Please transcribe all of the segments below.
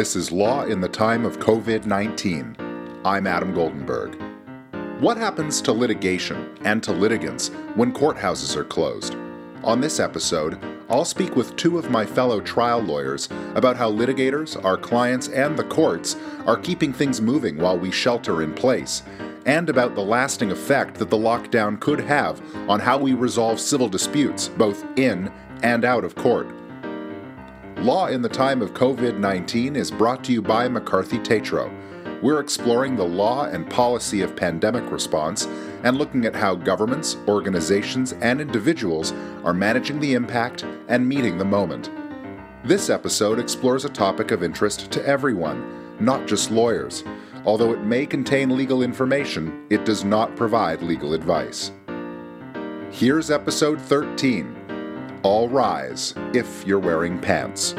This is Law in the Time of COVID 19. I'm Adam Goldenberg. What happens to litigation and to litigants when courthouses are closed? On this episode, I'll speak with two of my fellow trial lawyers about how litigators, our clients, and the courts are keeping things moving while we shelter in place, and about the lasting effect that the lockdown could have on how we resolve civil disputes, both in and out of court. Law in the Time of COVID 19 is brought to you by McCarthy Tétrault. We're exploring the law and policy of pandemic response and looking at how governments, organizations, and individuals are managing the impact and meeting the moment. This episode explores a topic of interest to everyone, not just lawyers. Although it may contain legal information, it does not provide legal advice. Here's episode 13 All Rise if you're wearing pants.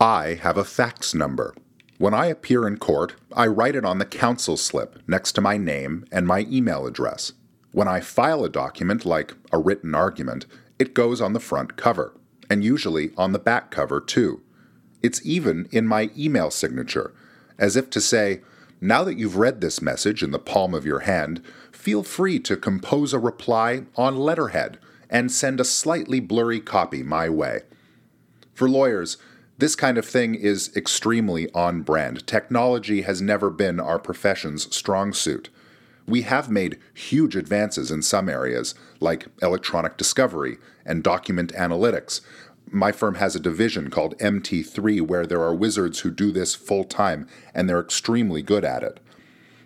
I have a fax number. When I appear in court, I write it on the counsel slip next to my name and my email address. When I file a document like a written argument, it goes on the front cover, and usually on the back cover too. It's even in my email signature, as if to say, now that you've read this message in the palm of your hand, feel free to compose a reply on letterhead and send a slightly blurry copy my way. For lawyers, this kind of thing is extremely on brand. Technology has never been our profession's strong suit. We have made huge advances in some areas, like electronic discovery and document analytics. My firm has a division called MT3 where there are wizards who do this full time, and they're extremely good at it.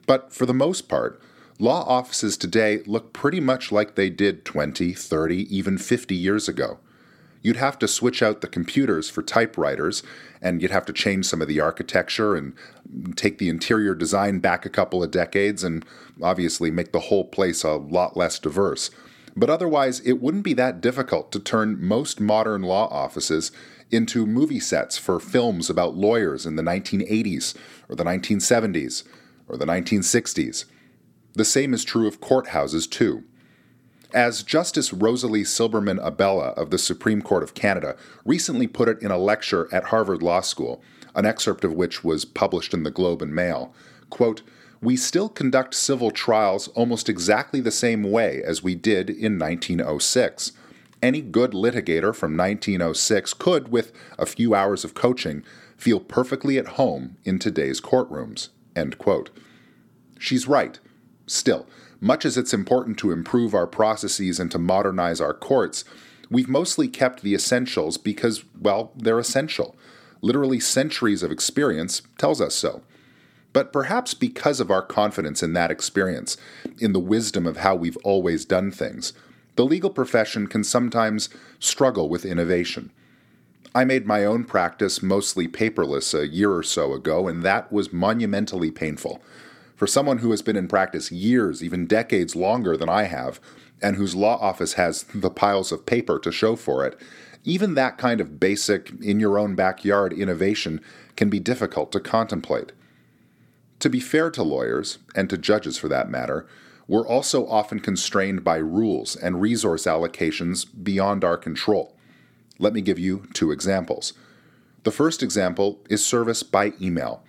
But for the most part, law offices today look pretty much like they did 20, 30, even 50 years ago you'd have to switch out the computers for typewriters, and you'd have to change some of the architecture and take the interior design back a couple of decades, and obviously make the whole place a lot less diverse. But otherwise, it wouldn't be that difficult to turn most modern law offices into movie sets for films about lawyers in the 1980s, or the 1970s, or the 1960s. The same is true of courthouses, too. As Justice Rosalie Silberman Abella of the Supreme Court of Canada recently put it in a lecture at Harvard Law School, an excerpt of which was published in the Globe and Mail, quote, we still conduct civil trials almost exactly the same way as we did in 1906. Any good litigator from 1906 could, with a few hours of coaching, feel perfectly at home in today's courtrooms. End quote. She's right. Still, much as it's important to improve our processes and to modernize our courts, we've mostly kept the essentials because, well, they're essential. Literally centuries of experience tells us so. But perhaps because of our confidence in that experience, in the wisdom of how we've always done things, the legal profession can sometimes struggle with innovation. I made my own practice mostly paperless a year or so ago, and that was monumentally painful. For someone who has been in practice years, even decades longer than I have, and whose law office has the piles of paper to show for it, even that kind of basic, in your own backyard innovation can be difficult to contemplate. To be fair to lawyers, and to judges for that matter, we're also often constrained by rules and resource allocations beyond our control. Let me give you two examples. The first example is service by email.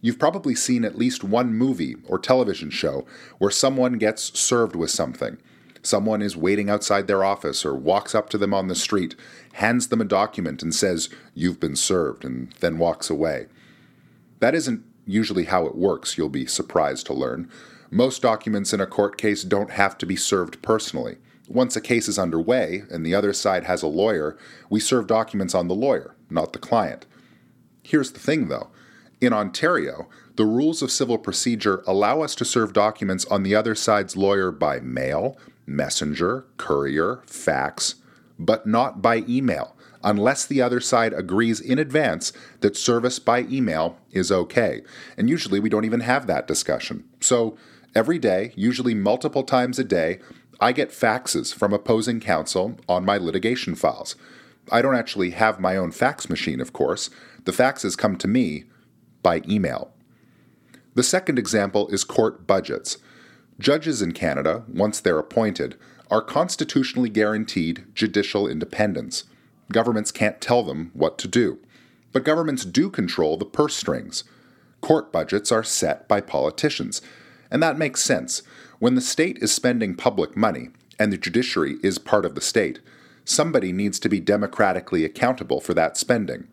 You've probably seen at least one movie or television show where someone gets served with something. Someone is waiting outside their office or walks up to them on the street, hands them a document, and says, You've been served, and then walks away. That isn't usually how it works, you'll be surprised to learn. Most documents in a court case don't have to be served personally. Once a case is underway and the other side has a lawyer, we serve documents on the lawyer, not the client. Here's the thing, though in Ontario, the rules of civil procedure allow us to serve documents on the other side's lawyer by mail, messenger, courier, fax, but not by email, unless the other side agrees in advance that service by email is okay. And usually we don't even have that discussion. So every day, usually multiple times a day, I get faxes from opposing counsel on my litigation files. I don't actually have my own fax machine, of course. The faxes come to me by email. The second example is court budgets. Judges in Canada, once they're appointed, are constitutionally guaranteed judicial independence. Governments can't tell them what to do. But governments do control the purse strings. Court budgets are set by politicians. And that makes sense. When the state is spending public money, and the judiciary is part of the state, somebody needs to be democratically accountable for that spending.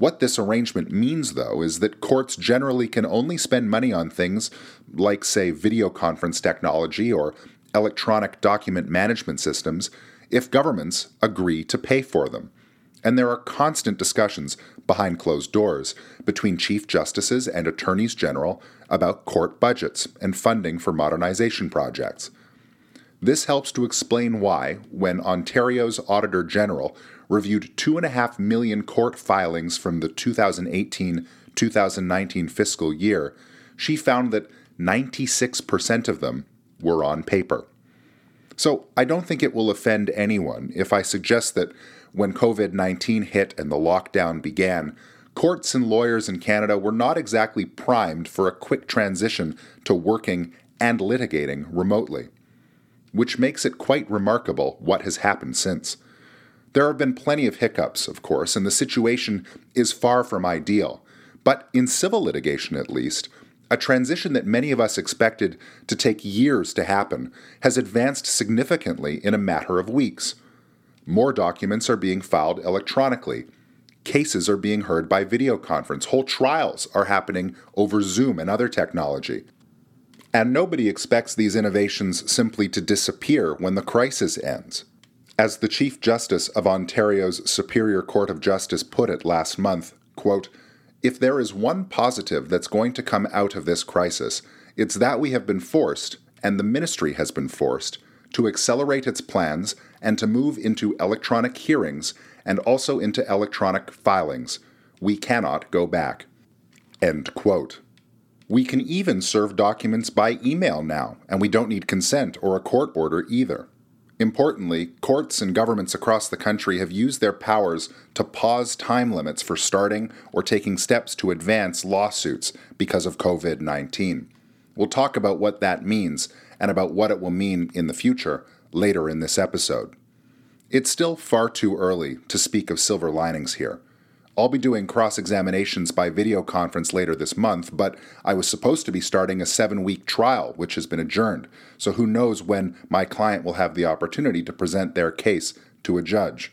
What this arrangement means, though, is that courts generally can only spend money on things like, say, video conference technology or electronic document management systems if governments agree to pay for them. And there are constant discussions behind closed doors between chief justices and attorneys general about court budgets and funding for modernization projects. This helps to explain why, when Ontario's Auditor General reviewed 2.5 million court filings from the 2018 2019 fiscal year, she found that 96% of them were on paper. So I don't think it will offend anyone if I suggest that when COVID 19 hit and the lockdown began, courts and lawyers in Canada were not exactly primed for a quick transition to working and litigating remotely. Which makes it quite remarkable what has happened since. There have been plenty of hiccups, of course, and the situation is far from ideal. But in civil litigation, at least, a transition that many of us expected to take years to happen has advanced significantly in a matter of weeks. More documents are being filed electronically. Cases are being heard by video conference. Whole trials are happening over Zoom and other technology. And nobody expects these innovations simply to disappear when the crisis ends. As the Chief Justice of Ontario's Superior Court of Justice put it last month, quote, if there is one positive that's going to come out of this crisis, it's that we have been forced, and the ministry has been forced, to accelerate its plans and to move into electronic hearings and also into electronic filings. We cannot go back. End quote. We can even serve documents by email now, and we don't need consent or a court order either. Importantly, courts and governments across the country have used their powers to pause time limits for starting or taking steps to advance lawsuits because of COVID 19. We'll talk about what that means and about what it will mean in the future later in this episode. It's still far too early to speak of silver linings here. I'll be doing cross examinations by video conference later this month, but I was supposed to be starting a seven week trial, which has been adjourned, so who knows when my client will have the opportunity to present their case to a judge.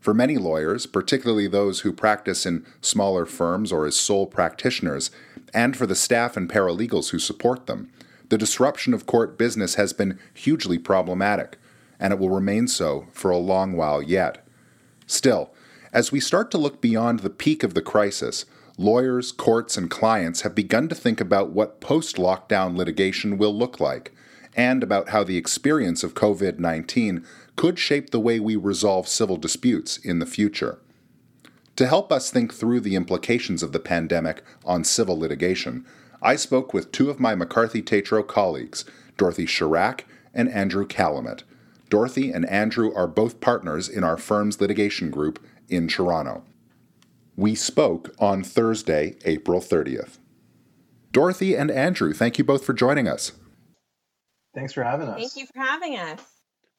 For many lawyers, particularly those who practice in smaller firms or as sole practitioners, and for the staff and paralegals who support them, the disruption of court business has been hugely problematic, and it will remain so for a long while yet. Still, as we start to look beyond the peak of the crisis, lawyers, courts, and clients have begun to think about what post lockdown litigation will look like, and about how the experience of COVID 19 could shape the way we resolve civil disputes in the future. To help us think through the implications of the pandemic on civil litigation, I spoke with two of my McCarthy Tétrault colleagues, Dorothy Chirac and Andrew Calumet. Dorothy and Andrew are both partners in our firm's litigation group in Toronto. We spoke on Thursday, April 30th. Dorothy and Andrew, thank you both for joining us. Thanks for having us. Thank you for having us.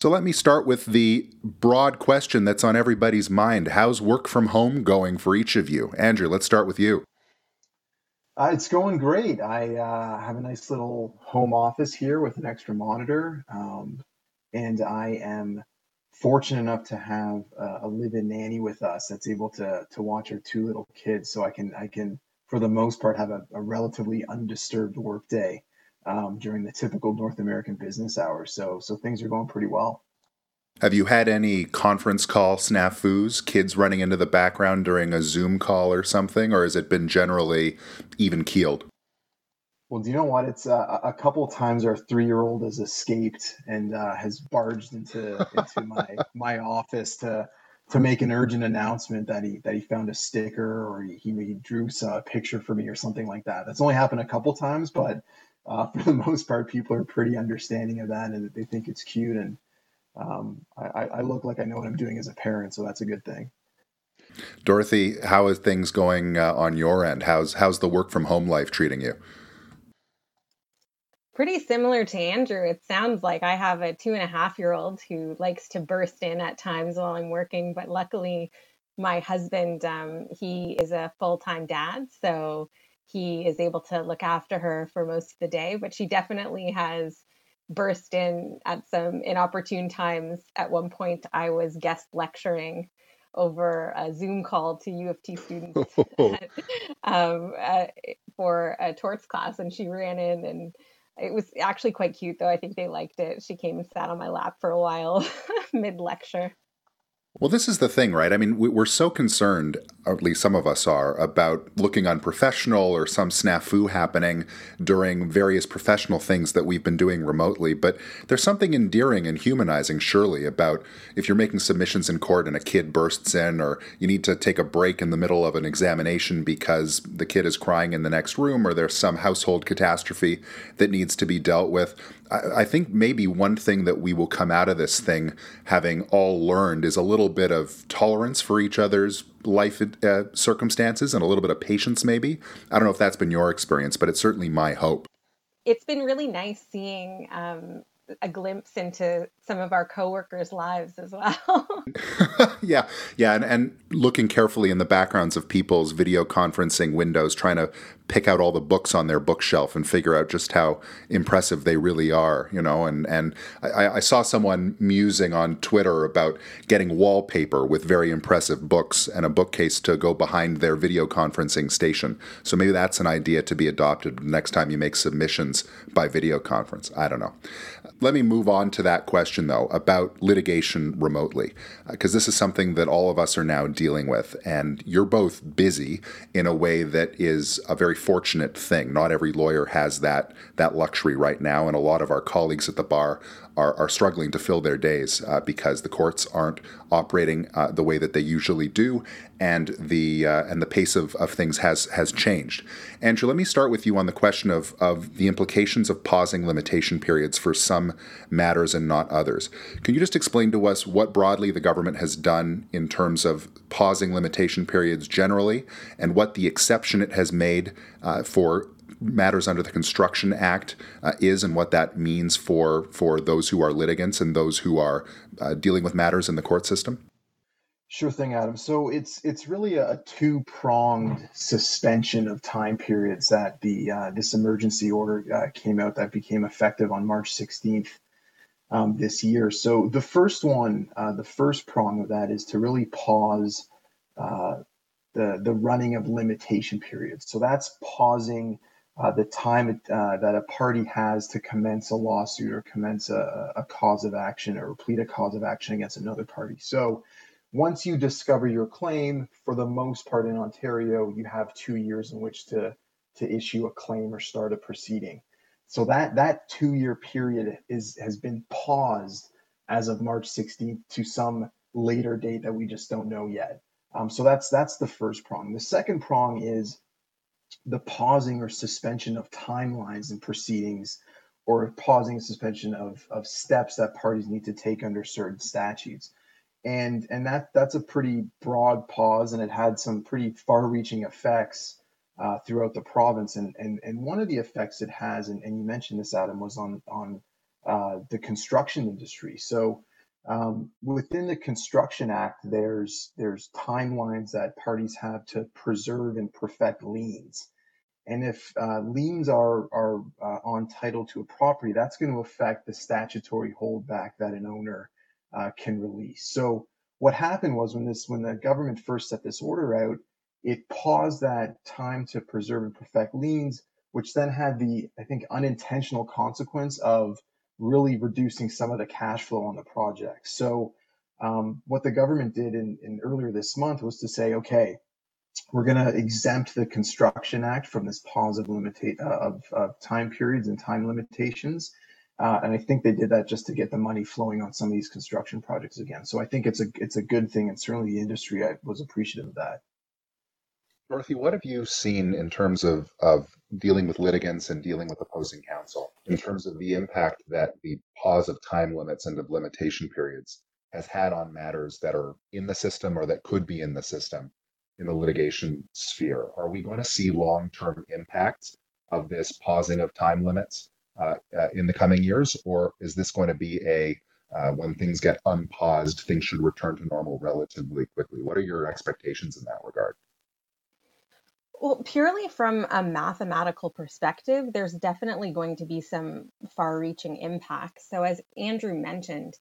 So let me start with the broad question that's on everybody's mind. How's work from home going for each of you? Andrew, let's start with you. Uh, it's going great. I uh, have a nice little home office here with an extra monitor, um, and I am fortunate enough to have a live-in nanny with us that's able to to watch our two little kids so i can i can for the most part have a, a relatively undisturbed work day um, during the typical north american business hours. So so things are going pretty well. Have you had any conference call snafus kids running into the background during a zoom call or something or has it been generally even keeled well, do you know what? It's uh, a couple times our three-year-old has escaped and uh, has barged into into my my office to to make an urgent announcement that he that he found a sticker or he, he drew a picture for me or something like that. That's only happened a couple times, but uh, for the most part, people are pretty understanding of that and they think it's cute. And um, I, I look like I know what I'm doing as a parent, so that's a good thing. Dorothy, how is things going uh, on your end? How's how's the work from home life treating you? Pretty similar to Andrew. It sounds like I have a two and a half year old who likes to burst in at times while I'm working, but luckily my husband, um, he is a full time dad, so he is able to look after her for most of the day, but she definitely has burst in at some inopportune times. At one point, I was guest lecturing over a Zoom call to U of T students um, uh, for a torts class, and she ran in and it was actually quite cute though. I think they liked it. She came and sat on my lap for a while mid lecture. Well, this is the thing, right? I mean, we're so concerned, or at least some of us are, about looking unprofessional or some snafu happening during various professional things that we've been doing remotely. But there's something endearing and humanizing, surely, about if you're making submissions in court and a kid bursts in, or you need to take a break in the middle of an examination because the kid is crying in the next room, or there's some household catastrophe that needs to be dealt with. I, think maybe one thing that we will come out of this thing having all learned is a little bit of tolerance for each other's life uh, circumstances and a little bit of patience, maybe. I don't know if that's been your experience, but it's certainly my hope. It's been really nice seeing um, a glimpse into some of our coworkers' lives as well. yeah, yeah, and, and looking carefully in the backgrounds of people's video conferencing windows, trying to pick out all the books on their bookshelf and figure out just how impressive they really are, you know. And and I, I saw someone musing on Twitter about getting wallpaper with very impressive books and a bookcase to go behind their video conferencing station. So maybe that's an idea to be adopted next time you make submissions by video conference. I don't know. Let me move on to that question though about litigation remotely, because uh, this is something that all of us are now dealing with, and you're both busy in a way that is a very fortunate thing. Not every lawyer has that that luxury right now, and a lot of our colleagues at the bar are, are struggling to fill their days uh, because the courts aren't operating uh, the way that they usually do, and the uh, and the pace of, of things has has changed. Andrew, let me start with you on the question of of the implications of pausing limitation periods for some matters and not others. Can you just explain to us what broadly the government has done in terms of pausing limitation periods generally, and what the exception it has made uh, for matters under the Construction Act uh, is and what that means for for those who are litigants and those who are uh, dealing with matters in the court system? Sure thing, Adam. So it's it's really a, two pronged suspension of time periods that the uh, this emergency order uh, came out that became effective on March 16th um, this year. So the first one, uh, the first prong of that is to really pause uh, the the running of limitation periods. So that's pausing uh, the time uh, that a party has to commence a lawsuit or commence a, a, cause of action or plead a cause of action against another party. So once you discover your claim, for the most part in Ontario, you have two years in which to to issue a claim or start a proceeding. So that that two year period is has been paused as of March 16th to some later date that we just don't know yet. Um, so that's that's the first prong. The second prong is the pausing or suspension of timelines and proceedings or pausing and suspension of, of steps that parties need to take under certain statutes. And and that that's a pretty broad pause and it had some pretty far-reaching effects uh, throughout the province. And, and and one of the effects it has and, and you mentioned this adam was on on uh, the construction industry. So um, within the construction act there's there's timelines that parties have to preserve and perfect liens and if uh, liens are are uh, on title to a property, that's going to affect the statutory holdback that an owner uh, can release. So what happened was when this when the government first set this order out, it paused that time to preserve and perfect liens, which then had the I think unintentional consequence of really reducing some of the cash flow on the project. So um, what the government did in, in earlier this month was to say, okay, we're going to exempt the Construction Act from this pause of, limita- of, of time periods and time limitations. Uh, and I think they did that just to get the money flowing on some of these construction projects again. So I think it's a it's a good thing, and certainly the industry I was appreciative of that. Dorothy, what have you seen in terms of of dealing with litigants and dealing with opposing counsel in terms of the impact that the pause of time limits and of limitation periods has had on matters that are in the system or that could be in the system in the litigation sphere? Are we going to see long term impacts of this pausing of time limits uh, uh, in the coming years, or is this going to be a uh, when things get unpaused, things should return to normal relatively quickly. What are your expectations in that regard? Well, purely from a mathematical perspective, there's definitely going to be some far reaching impacts. So, as Andrew mentioned,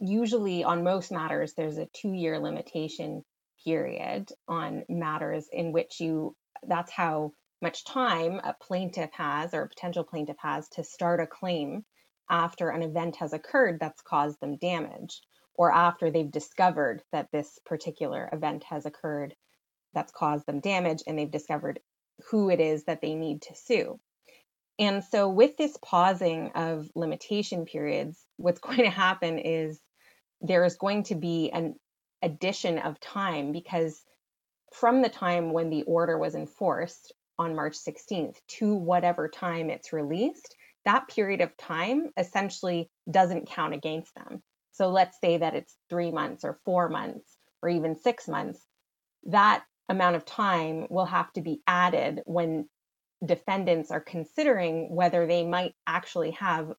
usually on most matters, there's a two year limitation period on matters in which you, that's how much time a plaintiff has or a potential plaintiff has to start a claim after an event has occurred that's caused them damage or after they've discovered that this particular event has occurred that's caused them damage and they've discovered who it is that they need to sue. And so, with this pausing of limitation periods, what's going to happen is there is going to be an addition of time because from the time when the order was enforced on March 16th to whatever time it's released, that period of time essentially doesn't count against them. So let's say that it's three months or four months or even six months. That amount of time will have to be added when defendants are considering whether they might actually have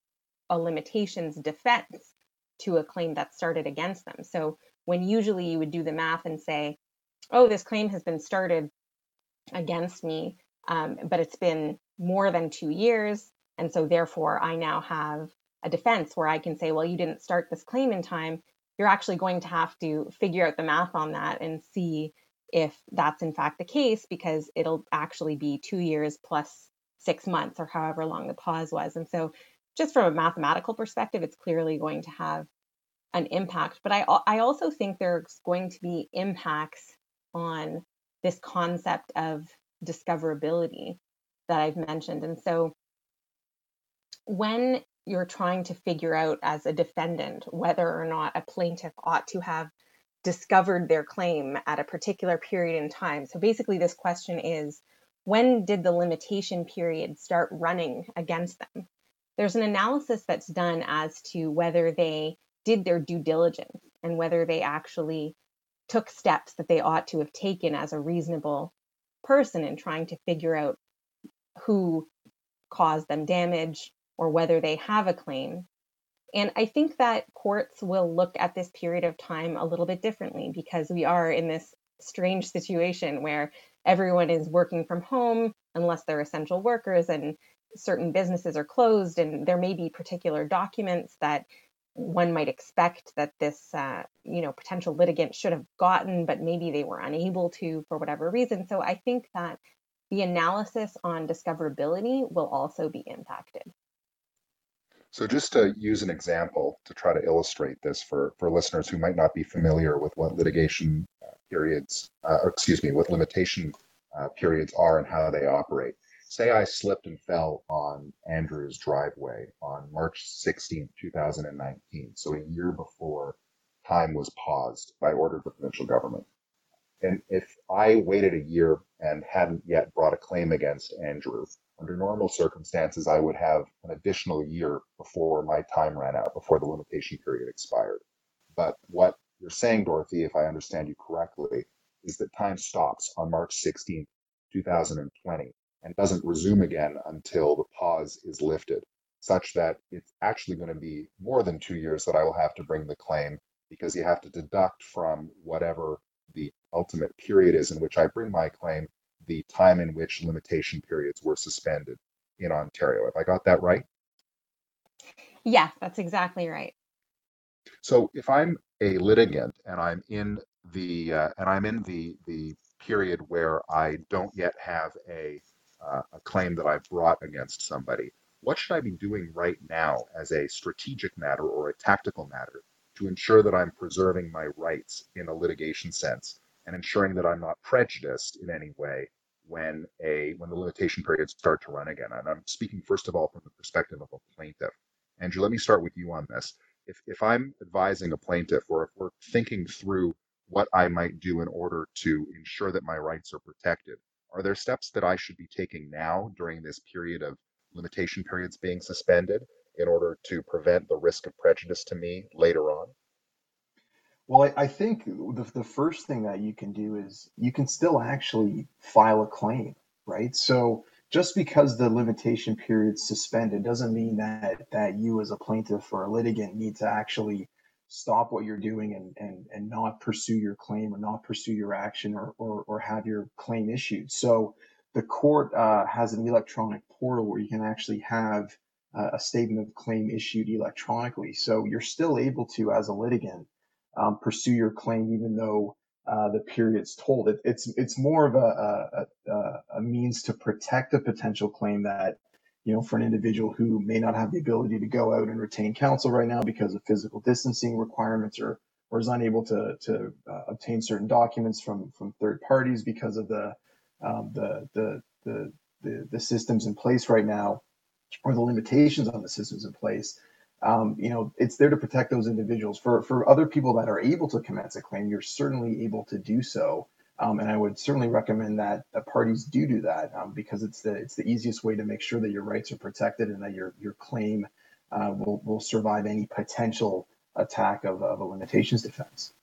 a limitations defense to a claim that started against them. So when usually you would do the math and say, oh, this claim has been started against me, um, but it's been more than two years. And so therefore, I now have a defense where I can say, well, you didn't start this claim in time. You're actually going to have to figure out the math on that and see if that's in fact the case, because it'll actually be two years plus six months or however long the pause was. And so, just from a mathematical perspective, it's clearly going to have an impact. But I, I also think there's going to be impacts on this concept of discoverability that I've mentioned. And so, when you're trying to figure out as a defendant whether or not a plaintiff ought to have discovered their claim at a particular period in time. So basically, this question is when did the limitation period start running against them? There's an analysis that's done as to whether they did their due diligence and whether they actually took steps that they ought to have taken as a reasonable person in trying to figure out who caused them damage or whether they have a claim and I think that courts will look at this period of time a little bit differently because we are in this strange situation where everyone is working from home unless they're essential workers and certain businesses are closed and there may be particular documents that one might expect that this uh, you know potential litigant should have gotten but maybe they were unable to for whatever reason. So i think that the analysis on discoverability will also be impacted so just to use an example to try to illustrate this for, for listeners who might not be familiar with what litigation uh, periods, uh, or excuse me, what limitation uh, periods are and how they operate. Say I slipped and fell on Andrew's driveway on March 16, 2019, so a year before time was paused by order of the provincial government. And if I waited a year and hadn't yet brought a claim against Andrew, under normal circumstances, I would have an additional year before my time ran out, before the limitation period expired. But what you're saying, Dorothy, if I understand you correctly, is that time stops on March 16, 2020, and doesn't resume again until the pause is lifted, such that it's actually going to be more than two years that I will have to bring the claim because you have to deduct from whatever the ultimate period is in which I bring my claim the time in which limitation periods were suspended in Ontario. Have I got that right? Yeah, that's exactly right. So if I'm a litigant and I'm in the uh, and I'm in the the period where I don't yet have a uh, a claim that I've brought against somebody, what should I be doing right now as a strategic matter or a tactical matter to ensure that I'm preserving my rights in a litigation sense and ensuring that I'm not prejudiced in any way when a when the limitation periods start to run again. And I'm speaking first of all from the perspective of a plaintiff. Andrew, let me start with you on this. If if I'm advising a plaintiff or if we're thinking through what I might do in order to ensure that my rights are protected, are there steps that I should be taking now during this period of limitation periods being suspended in order to prevent the risk of prejudice to me later on? Well, I, I think the, the first thing that you can do is you can still actually file a claim, right? So just because the limitation period's suspended doesn't mean that that you as a plaintiff or a litigant need to actually stop what you're doing and and, and not pursue your claim or not pursue your action or, or, or have your claim issued. So the court uh, has an electronic portal where you can actually have a statement of claim issued electronically. So you're still able to, as a litigant, um, pursue your claim even though uh, the period's tolled. It, it's it's more of a, a, a means to protect a potential claim that you know for an individual who may not have the ability to go out and retain counsel right now because of physical distancing requirements or or is unable to to uh, obtain certain documents from from third parties because of the um, the, the the the the systems in place right now or the limitations on the systems in place um, you know, it's there to protect those individuals. For for other people that are able to commence a claim, you're certainly able to do so. Um, and I would certainly recommend that the parties do do that um, because it's the it's the easiest way to make sure that your rights are protected and that your your claim uh, will will survive any potential attack of, of a limitations defense.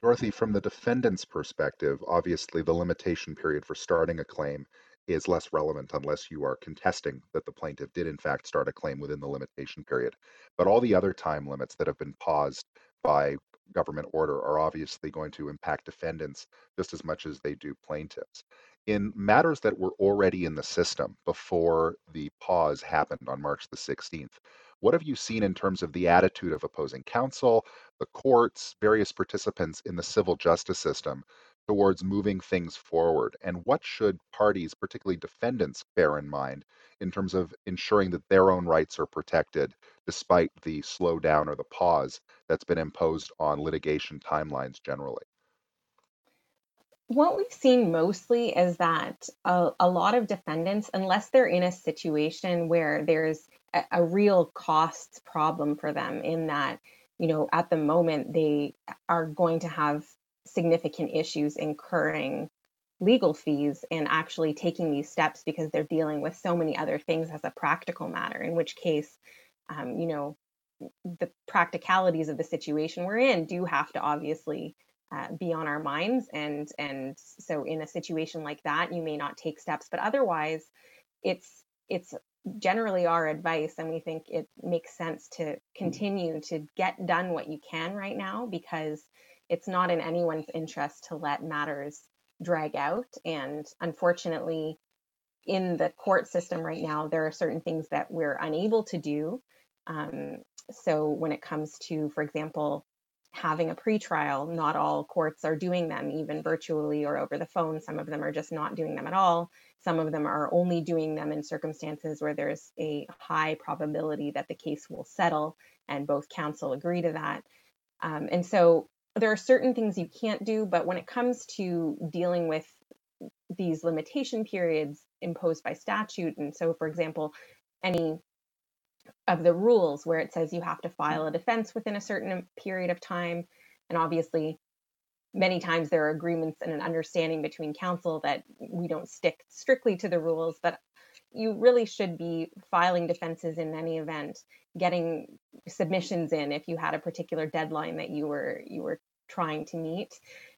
Dorothy, from the defendant's perspective, obviously the limitation period for starting a claim is less relevant unless you are contesting that the plaintiff did in fact start a claim within the limitation period. But all the other time limits that have been paused by government order are obviously going to impact defendants just as much as they do plaintiffs. In matters that were already in the system before the pause happened on March the 16th, what have you seen in terms of the attitude of opposing counsel, the courts, various participants in the civil justice system towards moving things forward? And what should parties, particularly defendants, bear in mind in terms of ensuring that their own rights are protected despite the slowdown or the pause that's been imposed on litigation timelines generally? What we've seen mostly is that a, a lot of defendants, unless they're in a situation where there's a, a real costs problem for them, in that, you know, at the moment they are going to have significant issues incurring legal fees and actually taking these steps because they're dealing with so many other things as a practical matter, in which case, um, you know, the practicalities of the situation we're in do have to obviously uh, be on our minds and and so in a situation like that you may not take steps. But otherwise it's it's generally our advice and we think it makes sense to continue to get done what you can right now because it's not in anyone's interest to let matters drag out. And unfortunately, in the court system right now, there are certain things that we're unable to do. Um, so when it comes to, for example, having a pretrial, not all courts are doing them, even virtually or over the phone. Some of them are just not doing them at all. Some of them are only doing them in circumstances where there's a high probability that the case will settle, and both counsel agree to that. Um, and so there are certain things you can't do, but when it comes to dealing with these limitation periods imposed by statute, and so, for example, any of the rules where it says you have to file a defense within a certain period of time, and obviously, many times there are agreements and an understanding between counsel that we don't stick strictly to the rules, but you really should be filing defenses in any event getting submissions in if you had a particular deadline that you were you were trying to meet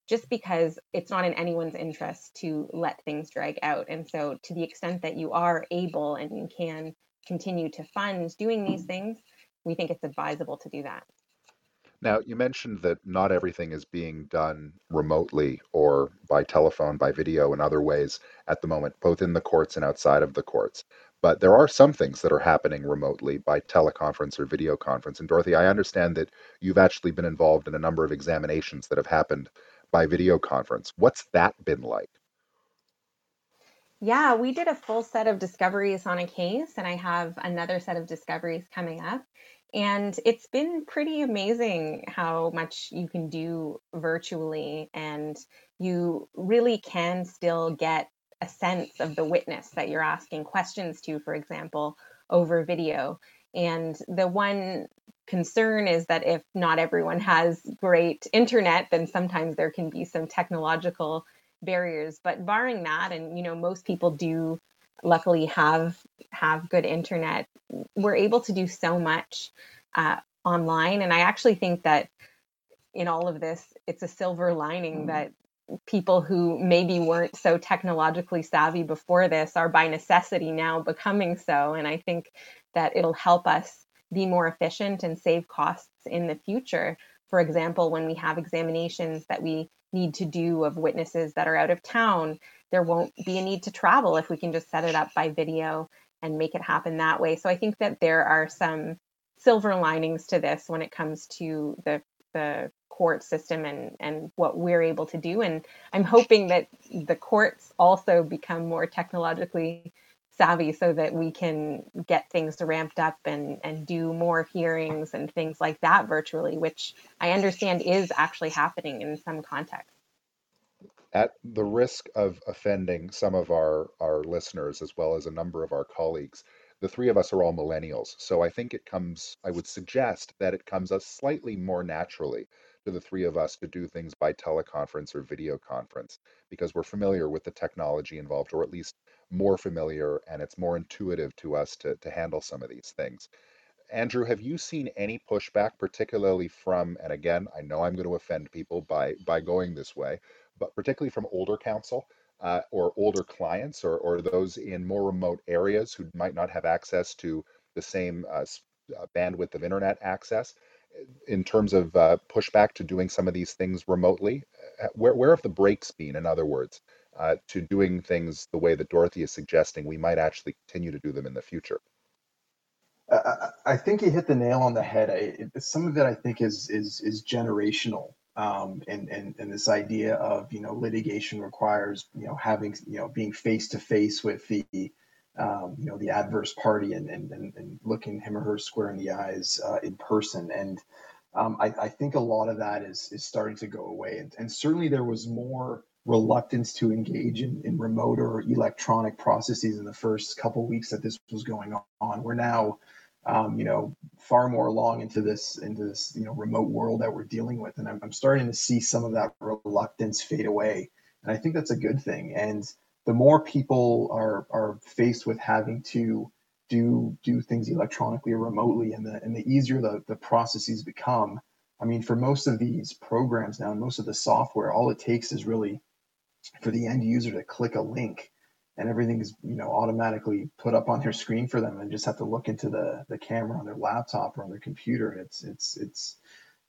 just because it's not in anyone's interest to let things drag out and so to the extent that you are able and you can continue to fund doing these things we think it's advisable to do that now, you mentioned that not everything is being done remotely or by telephone, by video, and other ways at the moment, both in the courts and outside of the courts. But there are some things that are happening remotely by teleconference or video conference. And Dorothy, I understand that you've actually been involved in a number of examinations that have happened by video conference. What's that been like? Yeah, we did a full set of discoveries on a case, and I have another set of discoveries coming up. And it's been pretty amazing how much you can do virtually, and you really can still get a sense of the witness that you're asking questions to, for example, over video. And the one concern is that if not everyone has great internet, then sometimes there can be some technological barriers. But barring that, and you know, most people do luckily have have good internet. We're able to do so much uh, online, and I actually think that in all of this, it's a silver lining mm-hmm. that people who maybe weren't so technologically savvy before this are by necessity now becoming so. And I think that it'll help us be more efficient and save costs in the future. For example, when we have examinations that we need to do of witnesses that are out of town, there won't be a need to travel if we can just set it up by video and make it happen that way. So I think that there are some silver linings to this when it comes to the the court system and and what we're able to do. And i'm hoping that the courts also become more technologically savvy so that we can get things ramped up and and do more hearings and things like that virtually which i understand is actually happening in some contexts. At the risk of offending some of our our listeners as well as a number of our colleagues the three of us are all millennials so i think it comes i would suggest that it comes us slightly more naturally to the three of us to do things by teleconference or video conference because we're familiar with the technology involved, or at least more familiar, and it's more intuitive to us to, to handle some of these things. Andrew, have you seen any pushback, particularly from, and again, I know I'm going to offend people by by going this way, but particularly from older counsel uh, or older clients or, or those in more remote areas who might not have access to the same uh, uh bandwidth of internet access? in terms of uh, pushback to doing some of these things remotely? Uh, where, where have the breaks been, in other words, uh, to doing things the way that Dorothy is suggesting we might actually continue to do them in the future? I, I think you hit the nail on the head. I, some of it, I think, is is is generational, um, and and and this idea of you know litigation requires you know having you know being face to face with the um, you know the adverse party and, and and, looking him or her square in the eyes uh, in person. And um, I, I, think a lot of that is is starting to go away. And, and certainly there was more reluctance to engage in, in remote or electronic processes in the first couple weeks that this was going on. We're now um, you know far more along into this into this you know remote world that we're dealing with. And I'm, I'm starting to see some of that reluctance fade away. And i think that's a good thing. And the more people are are faced with having to do do things electronically or remotely and the and the easier the, the processes become i mean for most of these programs now and most of the software all it takes is really for the end user to click a link and everything is you know automatically put up on their screen for them and just have to look into the the camera on their laptop or on their computer it's it's it's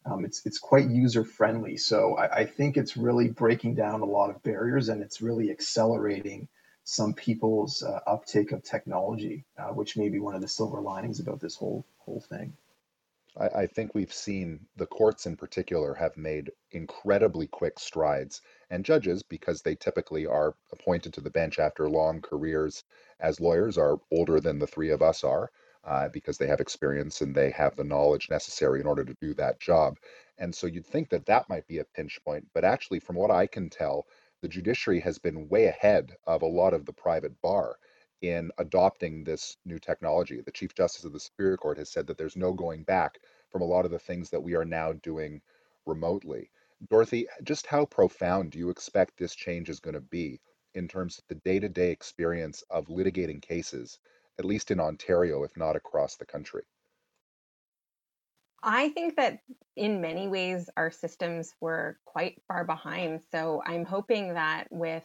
um, it's it's quite user friendly. So I, I, think it's really breaking down a lot of barriers and it's really accelerating some people's uh, uptake of technology, uh, which may be one of the silver linings about this whole whole thing. I, I think we've seen the courts in particular have made incredibly quick strides, and judges, because they typically are appointed to the bench after long careers as lawyers, are older than the three of us are uh, because they have experience and they have the knowledge necessary in order to do that job. And so you'd think that that might be a pinch point, but actually, from what I can tell, the judiciary has been way ahead of a lot of the private bar in adopting this new technology. The Chief Justice of the Superior Court has said that there's no going back from a lot of the things that we are now doing remotely. Dorothy, just how profound do you expect this change is going to be in terms of the day to day experience of litigating cases at least in Ontario, if not across the country? I think that in many ways our systems were quite far behind. So I'm hoping that with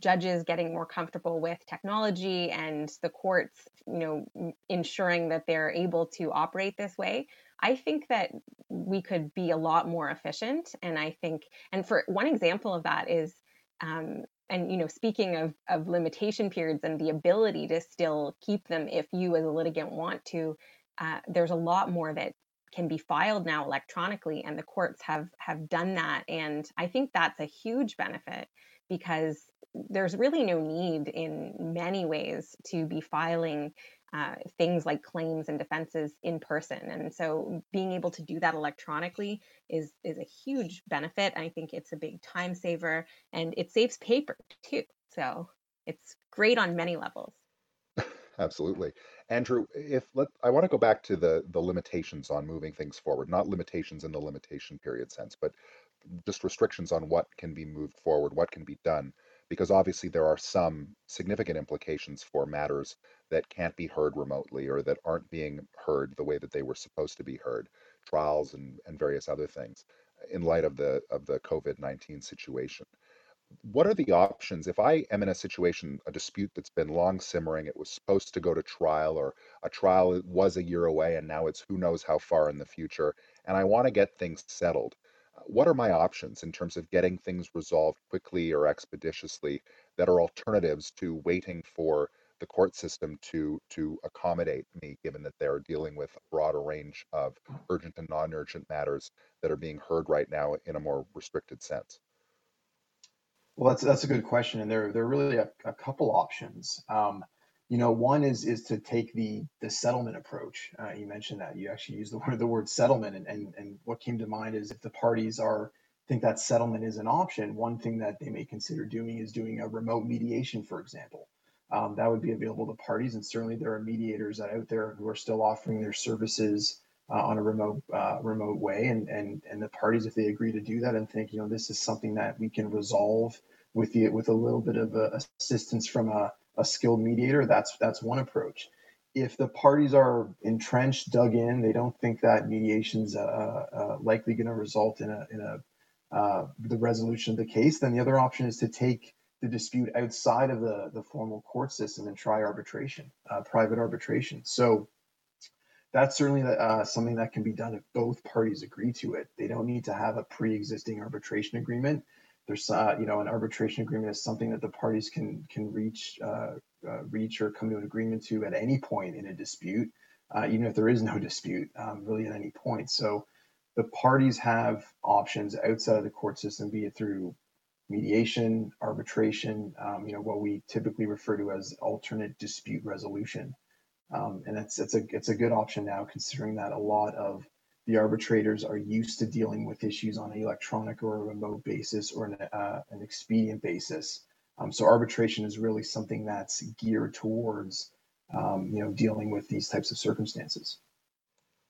judges getting more comfortable with technology and the courts, you know, ensuring that they're able to operate this way, I think that we could be a lot more efficient. And I think, and for one example of that is um, and you know speaking of of limitation periods and the ability to still keep them if you as a litigant want to uh, there's a lot more that can be filed now electronically and the courts have have done that and i think that's a huge benefit because there's really no need in many ways to be filing uh, things like claims and defenses in person. And so being able to do that electronically is is a huge benefit. I think it's a big time saver and it saves paper too. So it's great on many levels. Absolutely. Andrew, if let I want to go back to the the limitations on moving things forward, not limitations in the limitation period sense, but just restrictions on what can be moved forward, what can be done because obviously there are some significant implications for matters that can't be heard remotely or that aren't being heard the way that they were supposed to be heard, trials and, and various other things in light of the of the COVID-19 situation. what are the options if I am in a situation, a dispute that's been long simmering, it was supposed to go to trial, or a trial was a year away and now it's who knows how far in the future, and I want to get things settled? What are my options in terms of getting things resolved quickly or expeditiously that are alternatives to waiting for the court system to to accommodate me, given that they're dealing with a broader range of urgent and non-urgent matters that are being heard right now in a more restricted sense? Well, that's that's a good question, and there there are really a, a couple options. Um, you know, one is is to take the the settlement approach. Uh, you mentioned that you actually use the word the word settlement, and, and and what came to mind is if the parties are think that settlement is an option, one thing that they may consider doing is doing a remote mediation, for example. Um, that would be available to parties, and certainly there are mediators out there who are still offering their services uh, on a remote uh, remote way, and and and the parties, if they agree to do that and think, you know, this is something that we can resolve with the with a little bit of uh, assistance from a, a skilled mediator, that's that's one approach. If the parties are entrenched, dug in, they don't think that mediation's uh, uh, likely going to result in a in a uh, the resolution of the case, then the other option is to take the dispute outside of the, the formal court system and try arbitration, uh, private arbitration. So that's certainly uh, something that can be done if both parties agree to it. They don't need to have a pre-existing arbitration agreement. There's, uh, you know, an arbitration agreement is something that the parties can can reach uh, uh, reach or come to an agreement to at any point in a dispute, uh, even if there is no dispute, um, really at any point. So the parties have options outside of the court system, be it through mediation, arbitration, um, you know, what we typically refer to as alternate dispute resolution. Um, and it's, it's, a, it's a good option now, considering that a lot of the arbitrators are used to dealing with issues on an electronic or a remote basis or an, uh, an expedient basis. Um, so arbitration is really something that's geared towards, um, you know, dealing with these types of circumstances.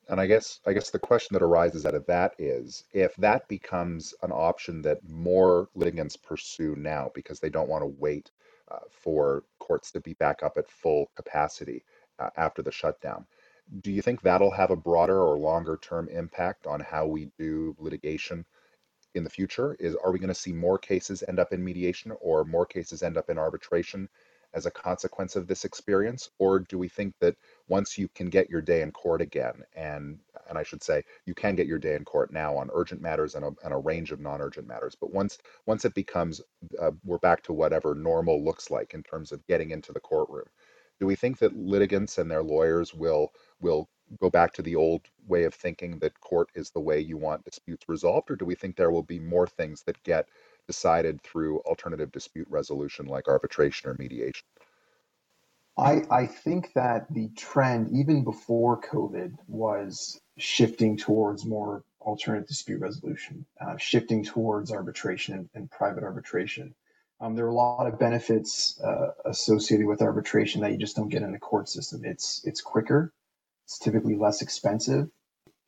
And I guess I guess the question that arises out of that is if that becomes an option that more litigants pursue now because they don't want to wait uh, for courts to be back up at full capacity uh, after the shutdown. Do you think that'll have a broader or longer term impact on how we do litigation in the future? Is are we going to see more cases end up in mediation or more cases end up in arbitration as a consequence of this experience? Or do we think that once you can get your day in court again, and and I should say you can get your day in court now on urgent matters and a, and a range of non-urgent matters, but once once it becomes uh, we're back to whatever normal looks like in terms of getting into the courtroom, do we think that litigants and their lawyers will will go back to the old way of thinking that court is the way you want disputes resolved, or do we think there will be more things that get decided through alternative dispute resolution like arbitration or mediation? I, I think that the trend, even before COVID, was shifting towards more alternate dispute resolution, uh, shifting towards arbitration and, and private arbitration. Um, there are a lot of benefits uh, associated with arbitration that you just don't get in the court system. It's it's quicker, it's typically less expensive,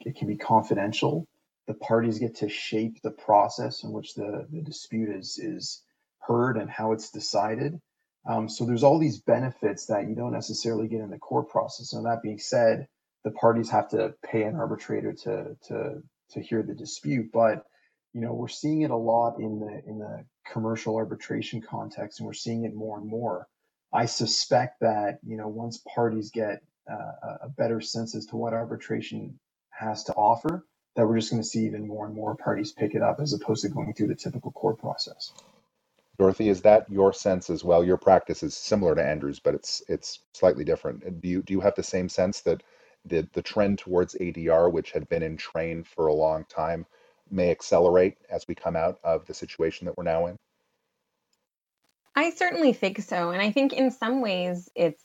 it can be confidential, the parties get to shape the process in which the, the dispute is is heard and how it's decided. Um, so there's all these benefits that you don't necessarily get in the court process. And that being said, the parties have to pay an arbitrator to to to hear the dispute. But you know we're seeing it a lot in the in the commercial arbitration context, and we're seeing it more and more. I suspect that you know once parties get uh, a better sense as to what arbitration has to offer, that we're just going to see even more and more parties pick it up as opposed to going through the typical court process. Dorothy, is that your sense as well? Your practice is similar to Andrew's, but it's it's slightly different. Do you do you have the same sense that the the trend towards ADR, which had been in train for a long time, may accelerate as we come out of the situation that we're now in? I certainly think so. And I think in some ways it's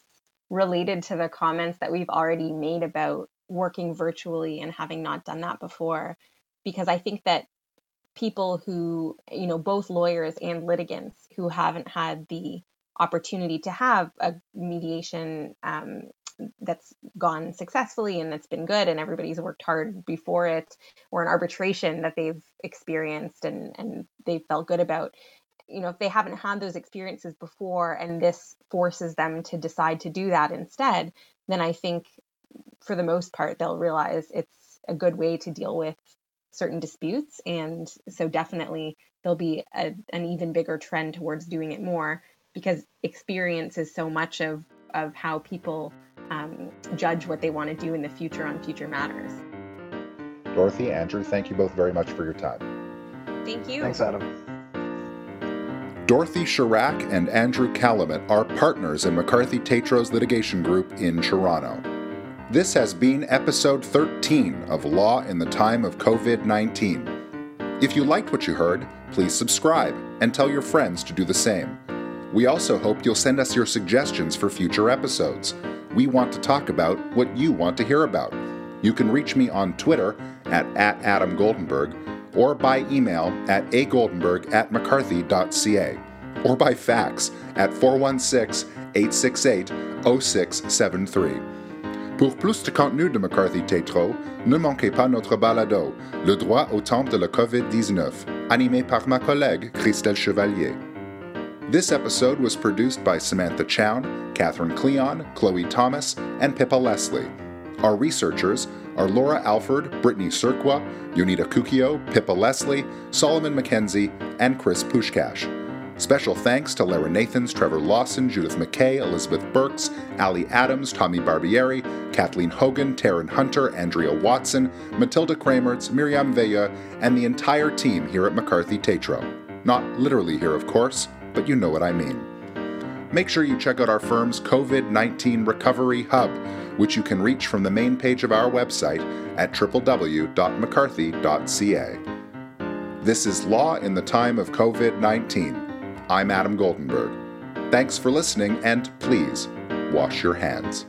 related to the comments that we've already made about working virtually and having not done that before because I think that people who, you know, both lawyers and litigants who haven't had the opportunity to have a mediation um, that's gone successfully and that's been good and everybody's worked hard before it or an arbitration that they've experienced and and they felt good about you know if they haven't had those experiences before and this forces them to decide to do that instead then i think for the most part, they'll realize it's a good way to deal with certain disputes. And so definitely there'll be a, an even bigger trend towards doing it more because experience is so much of, of how people um, judge what they want to do in the future on future matters. Dorothy, Andrew, thank you both very much for your time. Thank you. Thanks, Adam. Dorothy Chirac and Andrew Calumet are partners in McCarthy Tétrault's litigation group in Toronto. This has been episode 13 of Law in the Time of COVID 19. If you liked what you heard, please subscribe and tell your friends to do the same. We also hope you'll send us your suggestions for future episodes. We want to talk about what you want to hear about. You can reach me on Twitter at, at Adam Goldenberg or by email at agoldenberg at mccarthy.ca or by fax at 416 868 0673. Pour plus de contenu de McCarthy Tétrault, ne manquez pas notre balado, Le droit au temps de la COVID-19, animé par ma collègue Christelle Chevalier. This episode was produced by Samantha Chown, Catherine Cleon, Chloe Thomas, and Pippa Leslie. Our researchers are Laura Alford, Brittany Serqua, Yonita Kukio, Pippa Leslie, Solomon McKenzie, and Chris Pushkash. Special thanks to Lara Nathans, Trevor Lawson, Judith McKay, Elizabeth Burks, Ali Adams, Tommy Barbieri, Kathleen Hogan, Taryn Hunter, Andrea Watson, Matilda Kramertz, Miriam Vella, and the entire team here at McCarthy Tétrault. Not literally here, of course, but you know what I mean. Make sure you check out our firm's COVID 19 Recovery Hub, which you can reach from the main page of our website at www.mccarthy.ca. This is Law in the Time of COVID 19. I'm Adam Goldenberg. Thanks for listening, and please wash your hands.